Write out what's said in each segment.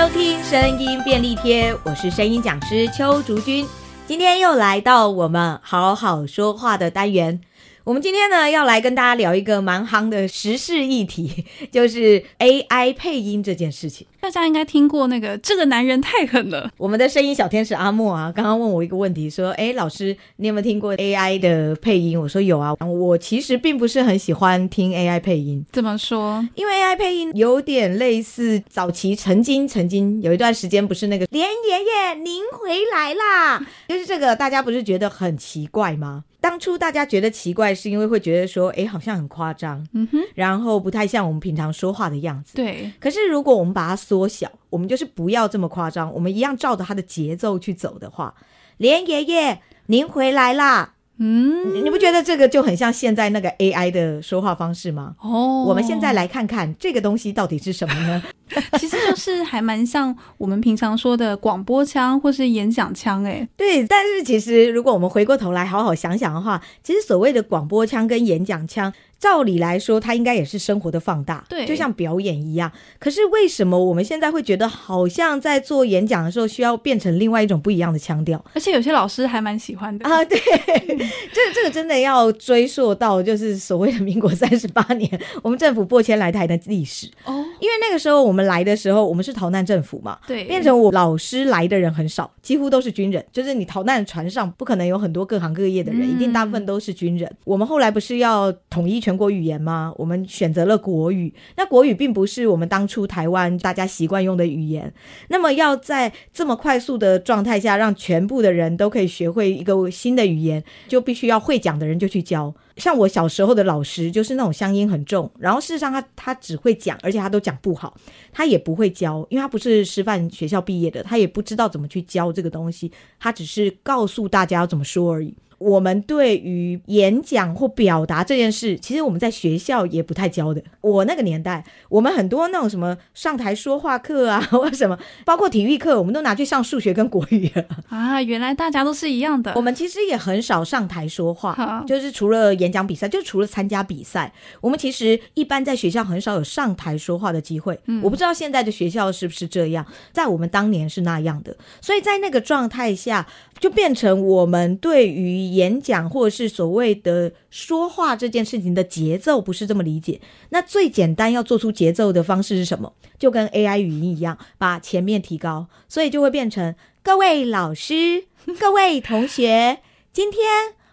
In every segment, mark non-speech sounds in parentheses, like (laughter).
收听声音便利贴，我是声音讲师邱竹君，今天又来到我们好好说话的单元。我们今天呢，要来跟大家聊一个蛮夯的时事议题，(laughs) 就是 AI 配音这件事情。大家应该听过那个“这个男人太狠了”。我们的声音小天使阿莫啊，刚刚问我一个问题，说：“哎，老师，你有没有听过 AI 的配音？”我说：“有啊。”我其实并不是很喜欢听 AI 配音。怎么说？因为 AI 配音有点类似早期曾经曾经有一段时间，不是那个连爷爷您回来啦，就是这个，大家不是觉得很奇怪吗？当初大家觉得奇怪，是因为会觉得说，哎，好像很夸张，嗯哼，然后不太像我们平常说话的样子。对。可是如果我们把它缩小，我们就是不要这么夸张，我们一样照着它的节奏去走的话，连爷爷您回来啦。嗯，你不觉得这个就很像现在那个 AI 的说话方式吗？哦，我们现在来看看这个东西到底是什么呢？(laughs) 其实就是还蛮像我们平常说的广播腔或是演讲腔，哎，对。但是其实如果我们回过头来好好想想的话，其实所谓的广播腔跟演讲腔。照理来说，它应该也是生活的放大，对，就像表演一样。可是为什么我们现在会觉得好像在做演讲的时候需要变成另外一种不一样的腔调？而且有些老师还蛮喜欢的啊。对，(laughs) 这这个真的要追溯到就是所谓的民国三十八年，我们政府拨迁来台的历史哦。因为那个时候我们来的时候，我们是逃难政府嘛，对，变成我老师来的人很少，几乎都是军人。就是你逃难船上不可能有很多各行各业的人，嗯、一定大部分都是军人。我们后来不是要统一全。全国语言吗？我们选择了国语。那国语并不是我们当初台湾大家习惯用的语言。那么要在这么快速的状态下，让全部的人都可以学会一个新的语言，就必须要会讲的人就去教。像我小时候的老师，就是那种乡音很重，然后事实上他他只会讲，而且他都讲不好，他也不会教，因为他不是师范学校毕业的，他也不知道怎么去教这个东西，他只是告诉大家要怎么说而已。我们对于演讲或表达这件事，其实我们在学校也不太教的。我那个年代，我们很多那种什么上台说话课啊，(laughs) 或什么，包括体育课，我们都拿去上数学跟国语了啊。原来大家都是一样的。我们其实也很少上台说话，就是除了演讲比赛，就除了参加比赛，我们其实一般在学校很少有上台说话的机会。嗯，我不知道现在的学校是不是这样，在我们当年是那样的。所以在那个状态下，就变成我们对于演讲或者是所谓的说话这件事情的节奏不是这么理解。那最简单要做出节奏的方式是什么？就跟 AI 语音一样，把前面提高，所以就会变成各位老师、各位同学，今天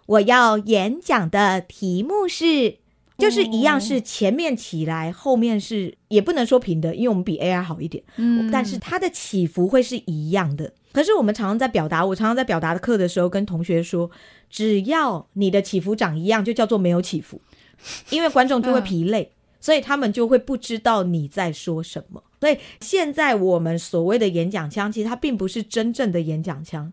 我要演讲的题目是，就是一样是前面起来，后面是也不能说平的，因为我们比 AI 好一点，嗯，但是它的起伏会是一样的。可是我们常常在表达，我常常在表达的课的时候跟同学说，只要你的起伏长一样，就叫做没有起伏，(laughs) 因为观众就会疲累，所以他们就会不知道你在说什么。所以现在我们所谓的演讲腔，其实它并不是真正的演讲腔。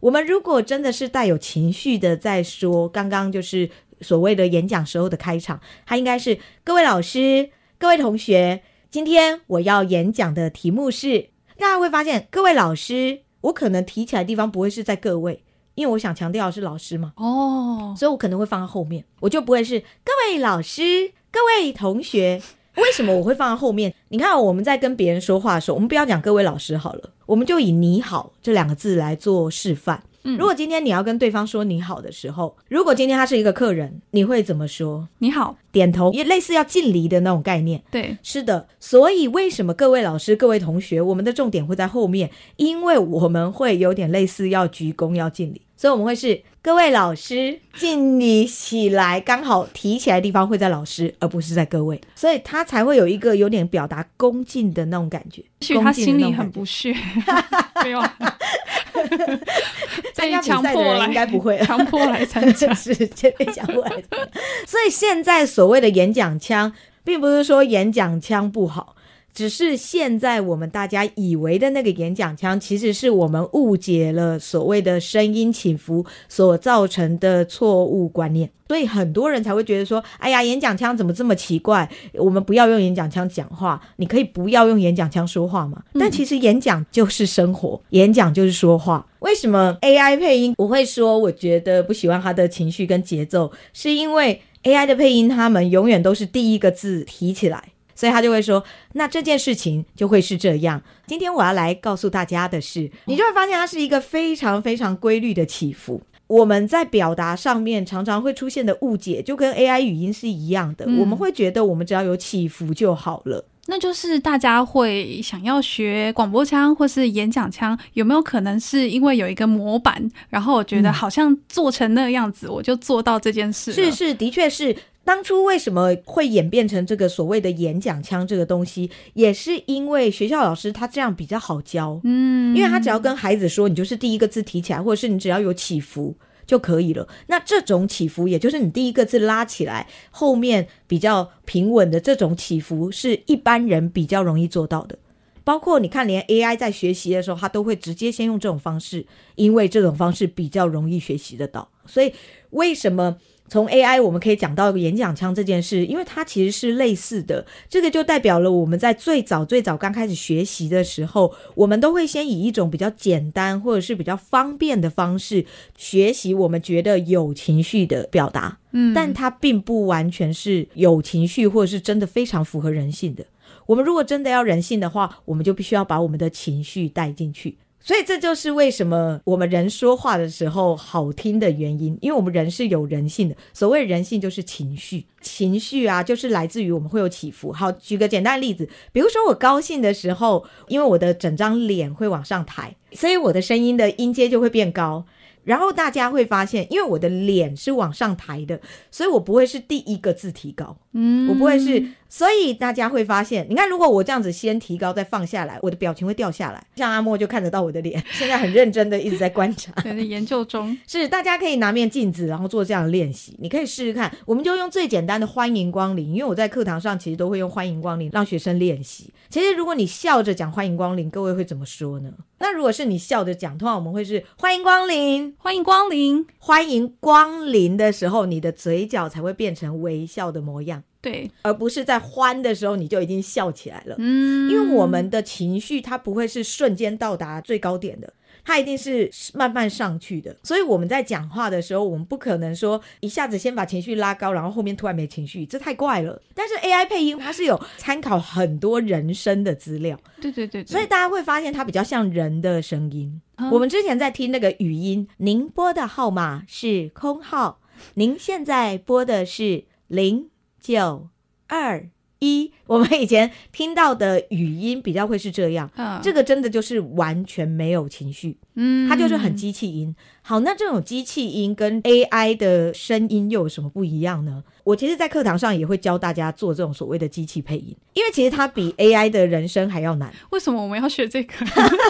我们如果真的是带有情绪的在说，刚刚就是所谓的演讲时候的开场，它应该是各位老师、各位同学，今天我要演讲的题目是，大家会发现各位老师。我可能提起来的地方不会是在各位，因为我想强调的是老师嘛。哦，所以我可能会放在后面，我就不会是各位老师、各位同学。为什么我会放在后面？你看我们在跟别人说话的时候，我们不要讲各位老师好了，我们就以你好这两个字来做示范。嗯如果今天你要跟对方说你好的时候，如果今天他是一个客人，你会怎么说？你好，点头，也类似要敬礼的那种概念。对，是的。所以为什么各位老师、各位同学，我们的重点会在后面？因为我们会有点类似要鞠躬、要敬礼，所以我们会是各位老师敬礼起来，刚好提起来的地方会在老师，而不是在各位，所以他才会有一个有点表达恭敬的那种感觉。也许他心里很不屑，(laughs) 没有。(laughs) 参加比赛的人应该不会强迫来参加，(laughs) 是被强迫来参加。所以现在所谓的演讲腔，并不是说演讲腔不好。只是现在我们大家以为的那个演讲腔，其实是我们误解了所谓的声音起伏所造成的错误观念，所以很多人才会觉得说：“哎呀，演讲腔怎么这么奇怪？我们不要用演讲腔讲话，你可以不要用演讲腔说话嘛。”但其实演讲就是生活，演讲就是说话。为什么 AI 配音我会说我觉得不喜欢它的情绪跟节奏？是因为 AI 的配音，他们永远都是第一个字提起来。所以他就会说，那这件事情就会是这样。今天我要来告诉大家的是，你就会发现它是一个非常非常规律的起伏。我们在表达上面常常会出现的误解，就跟 AI 语音是一样的。嗯、我们会觉得我们只要有起伏就好了。那就是大家会想要学广播腔或是演讲腔，有没有可能是因为有一个模板，然后我觉得好像做成那个样子，我就做到这件事？是是，的确是。当初为什么会演变成这个所谓的演讲腔这个东西，也是因为学校老师他这样比较好教，嗯，因为他只要跟孩子说，你就是第一个字提起来，或者是你只要有起伏就可以了。那这种起伏，也就是你第一个字拉起来，后面比较平稳的这种起伏，是一般人比较容易做到的。包括你看，连 AI 在学习的时候，他都会直接先用这种方式，因为这种方式比较容易学习得到。所以为什么？从 AI 我们可以讲到演讲腔这件事，因为它其实是类似的。这个就代表了我们在最早最早刚开始学习的时候，我们都会先以一种比较简单或者是比较方便的方式学习我们觉得有情绪的表达。嗯，但它并不完全是有情绪或者是真的非常符合人性的。我们如果真的要人性的话，我们就必须要把我们的情绪带进去。所以这就是为什么我们人说话的时候好听的原因，因为我们人是有人性的。所谓人性就是情绪，情绪啊，就是来自于我们会有起伏。好，举个简单的例子，比如说我高兴的时候，因为我的整张脸会往上抬，所以我的声音的音阶就会变高。然后大家会发现，因为我的脸是往上抬的，所以我不会是第一个字提高，嗯，我不会是。所以大家会发现，你看，如果我这样子先提高再放下来，我的表情会掉下来。像阿莫就看得到我的脸，(laughs) 现在很认真的一直在观察，在研究中。是，大家可以拿面镜子，然后做这样的练习。你可以试试看。我们就用最简单的欢迎光临，因为我在课堂上其实都会用欢迎光临让学生练习。其实如果你笑着讲欢迎光临，各位会怎么说呢？那如果是你笑着讲，通常我们会是欢迎光临，欢迎光临，欢迎光临的时候，你的嘴角才会变成微笑的模样。对，而不是在欢的时候你就已经笑起来了。嗯，因为我们的情绪它不会是瞬间到达最高点的，它一定是慢慢上去的。所以我们在讲话的时候，我们不可能说一下子先把情绪拉高，然后后面突然没情绪，这太怪了。但是 AI 配音它是有参考很多人声的资料，对对对，对，所以大家会发现它比较像人的声音。嗯。我们之前在听那个语音，您拨的号码是空号，您现在拨的是零。九二一，我们以前听到的语音比较会是这样，嗯，这个真的就是完全没有情绪，嗯，它就是很机器音。好，那这种机器音跟 AI 的声音又有什么不一样呢？我其实，在课堂上也会教大家做这种所谓的机器配音，因为其实它比 AI 的人声还要难。为什么我们要学这个？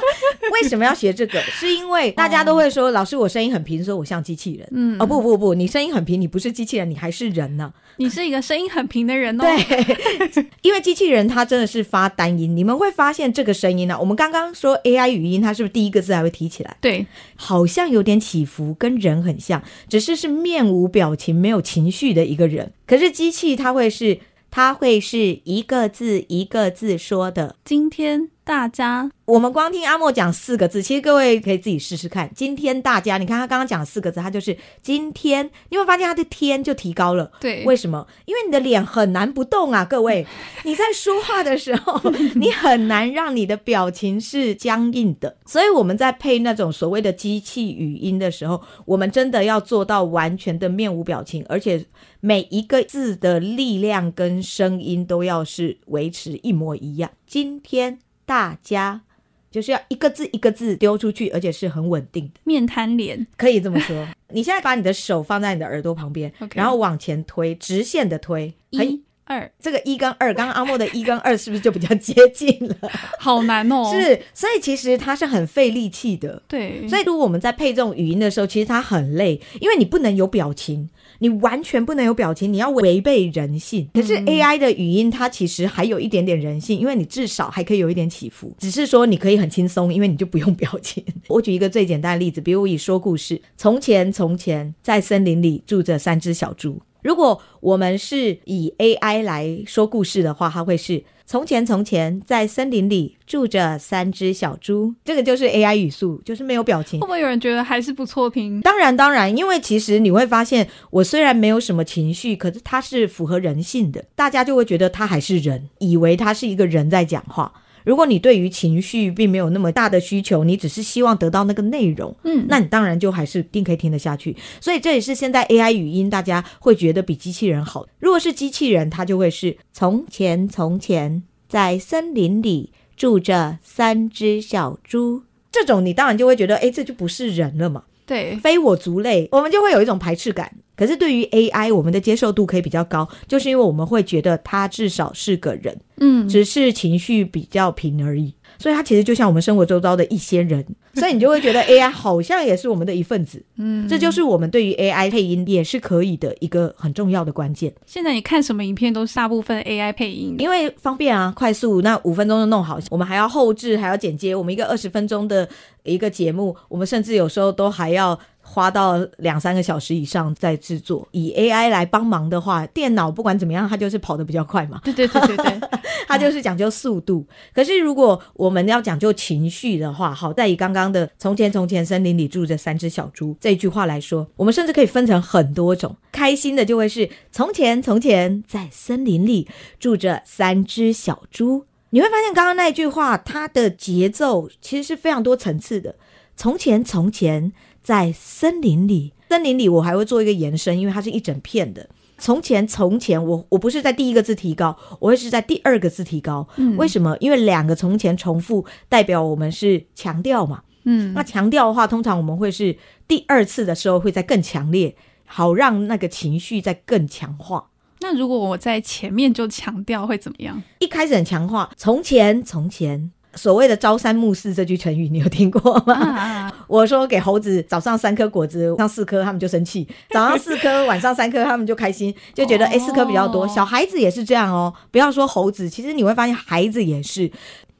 (laughs) 为什么要学这个？是因为大家都会说，老师，我声音很平，所以我像机器人。嗯，哦，不不不，你声音很平，你不是机器人，你还是人呢。你是一个声音很平的人哦。对，(laughs) 因为机器人它真的是发单音，你们会发现这个声音呢、啊。我们刚刚说 AI 语音，它是不是第一个字还会提起来？对，好像有点起伏，跟人很像，只是是面无表情、没有情绪的一个人。可是机器它会是，它会是一个字一个字说的。今天大家。我们光听阿莫讲四个字，其实各位可以自己试试看。今天大家，你看他刚刚讲四个字，他就是今天，你会发现他的天就提高了。对，为什么？因为你的脸很难不动啊，各位。你在说话的时候，(laughs) 你很难让你的表情是僵硬的。所以我们在配那种所谓的机器语音的时候，我们真的要做到完全的面无表情，而且每一个字的力量跟声音都要是维持一模一样。今天大家。就是要一个字一个字丢出去，而且是很稳定的。面瘫脸可以这么说。你现在把你的手放在你的耳朵旁边. (laughs) 然后往前推，直线的推。一、二，这个一跟二，刚刚阿莫的一跟二是不是就比较接近了？(laughs) 好难哦。(laughs) 是，所以其实它是很费力气的。对。所以如果我们在配这种语音的时候，其实它很累，因为你不能有表情。你完全不能有表情，你要违背人性。可是 AI 的语音，它其实还有一点点人性，因为你至少还可以有一点起伏。只是说你可以很轻松，因为你就不用表情。(laughs) 我举一个最简单的例子，比如我以说故事：从前，从前，在森林里住着三只小猪。如果我们是以 AI 来说故事的话，它会是。从前，从前，在森林里住着三只小猪。这个就是 AI 语速，就是没有表情。会不会有人觉得还是不错听？当然，当然，因为其实你会发现，我虽然没有什么情绪，可是它是符合人性的，大家就会觉得它还是人，以为它是一个人在讲话。如果你对于情绪并没有那么大的需求，你只是希望得到那个内容，嗯，那你当然就还是定可以听得下去。所以这也是现在 AI 语音大家会觉得比机器人好。如果是机器人，它就会是从前从前在森林里住着三只小猪。这种你当然就会觉得，哎，这就不是人了嘛。对，非我族类，我们就会有一种排斥感。可是对于 AI，我们的接受度可以比较高，就是因为我们会觉得他至少是个人，嗯，只是情绪比较平而已。所以它其实就像我们生活周遭的一些人，(laughs) 所以你就会觉得 AI 好像也是我们的一份子。嗯，这就是我们对于 AI 配音也是可以的一个很重要的关键。现在你看什么影片都是大部分 AI 配音，因为方便啊，快速，那五分钟就弄好。我们还要后置，还要剪接。我们一个二十分钟的一个节目，我们甚至有时候都还要。花到两三个小时以上在制作，以 AI 来帮忙的话，电脑不管怎么样，它就是跑得比较快嘛。对对对对对，(laughs) 它就是讲究速度。可是如果我们要讲究情绪的话，好，在以刚刚的“从前从前森林里住着三只小猪”这句话来说，我们甚至可以分成很多种。开心的就会是“从前从前在森林里住着三只小猪”。你会发现刚刚那句话，它的节奏其实是非常多层次的。从前从前。在森林里，森林里我还会做一个延伸，因为它是一整片的。从前，从前，我我不是在第一个字提高，我会是在第二个字提高。嗯，为什么？因为两个从前重复，代表我们是强调嘛。嗯，那强调的话，通常我们会是第二次的时候会再更强烈，好让那个情绪再更强化。那如果我在前面就强调会怎么样？一开始很强化，从前，从前。所谓的朝三暮四这句成语，你有听过吗？啊、我说给猴子早上三颗果子，晚上四颗，他们就生气；(laughs) 早上四颗，晚上三颗，他们就开心，就觉得诶四颗比较多。小孩子也是这样哦，不要说猴子，其实你会发现孩子也是，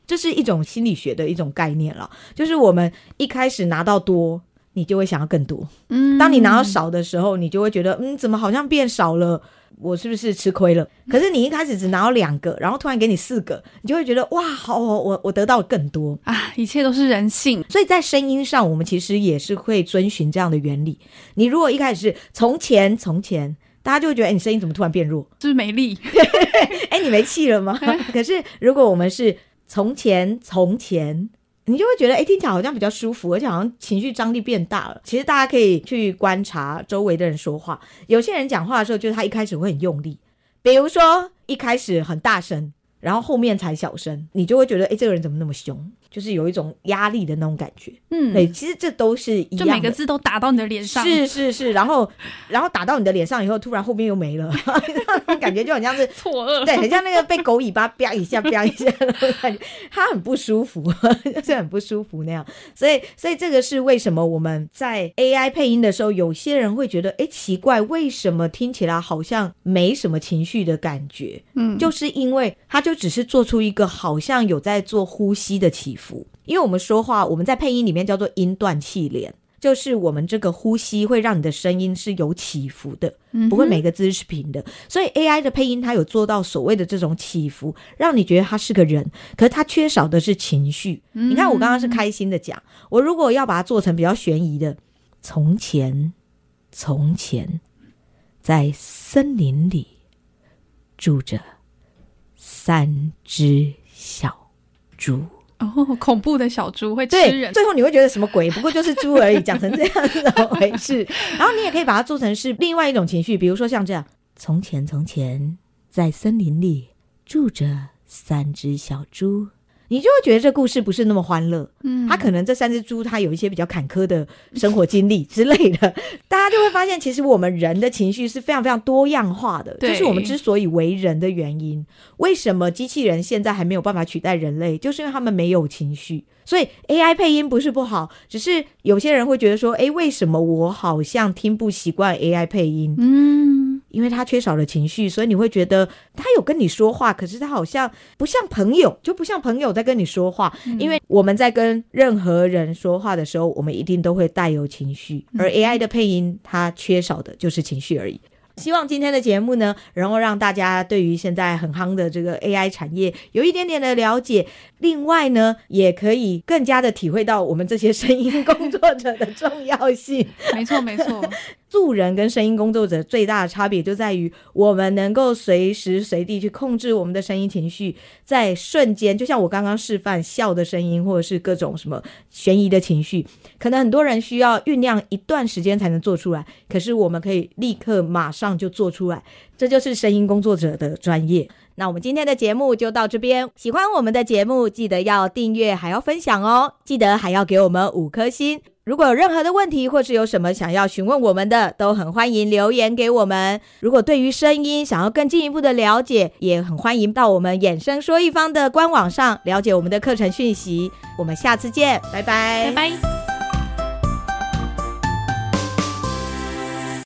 这是一种心理学的一种概念了。就是我们一开始拿到多，你就会想要更多。嗯，当你拿到少的时候，你就会觉得嗯，怎么好像变少了。我是不是吃亏了？可是你一开始只拿到两个，然后突然给你四个，你就会觉得哇，好，我我得到更多啊！一切都是人性，所以在声音上，我们其实也是会遵循这样的原理。你如果一开始是从前从前，大家就会觉得，哎，你声音怎么突然变弱？是不是没力？(laughs) 哎，你没气了吗？(laughs) 可是如果我们是从前从前。你就会觉得，哎，听起来好像比较舒服，而且好像情绪张力变大了。其实大家可以去观察周围的人说话，有些人讲话的时候，就是他一开始会很用力，比如说一开始很大声，然后后面才小声，你就会觉得，哎，这个人怎么那么凶？就是有一种压力的那种感觉，嗯，对，其实这都是一样，就每个字都打到你的脸上，是是是，然后然后打到你的脸上以后，突然后面又没了，(laughs) 感觉就很像是 (laughs) 错愕，对，很像那个被狗尾巴啪一下啪一下的感觉，(laughs) 它很不舒服，就是很不舒服那样，所以所以这个是为什么我们在 AI 配音的时候，有些人会觉得，哎，奇怪，为什么听起来好像没什么情绪的感觉？嗯，就是因为他就只是做出一个好像有在做呼吸的起伏。因为我们说话，我们在配音里面叫做音断气连，就是我们这个呼吸会让你的声音是有起伏的，不会每个字是平的。所以 AI 的配音它有做到所谓的这种起伏，让你觉得他是个人，可是他缺少的是情绪。你看我刚刚是开心的讲，我如果要把它做成比较悬疑的，从前，从前，在森林里住着三只小猪。哦，恐怖的小猪会吃人，最后你会觉得什么鬼？不过就是猪而已，讲成这样 (laughs) 是怎么回事？然后你也可以把它做成是另外一种情绪，比如说像这样：从前，从前，在森林里住着三只小猪。你就会觉得这故事不是那么欢乐，嗯，他可能这三只猪它有一些比较坎坷的生活经历之类的，(laughs) 大家就会发现，其实我们人的情绪是非常非常多样化的，这、就是我们之所以为人的原因。为什么机器人现在还没有办法取代人类？就是因为他们没有情绪。所以 AI 配音不是不好，只是有些人会觉得说，诶，为什么我好像听不习惯 AI 配音？嗯，因为他缺少了情绪，所以你会觉得他有跟你说话，可是他好像不像朋友，就不像朋友在跟你说话。嗯，因为我们在跟任何人说话的时候，我们一定都会带有情绪，而 AI 的配音它缺少的就是情绪而已。希望今天的节目呢，然后让大家对于现在很夯的这个 AI 产业有一点点的了解。另外呢，也可以更加的体会到我们这些声音工作者的重要性。没错，没错。素人跟声音工作者最大的差别就在于，我们能够随时随地去控制我们的声音情绪，在瞬间，就像我刚刚示范笑的声音，或者是各种什么悬疑的情绪，可能很多人需要酝酿一段时间才能做出来，可是我们可以立刻马上就做出来，这就是声音工作者的专业。那我们今天的节目就到这边，喜欢我们的节目，记得要订阅，还要分享哦，记得还要给我们五颗星。如果有任何的问题，或是有什么想要询问我们的，都很欢迎留言给我们。如果对于声音想要更进一步的了解，也很欢迎到我们衍生说一方的官网上了解我们的课程讯息。我们下次见，拜拜，拜拜。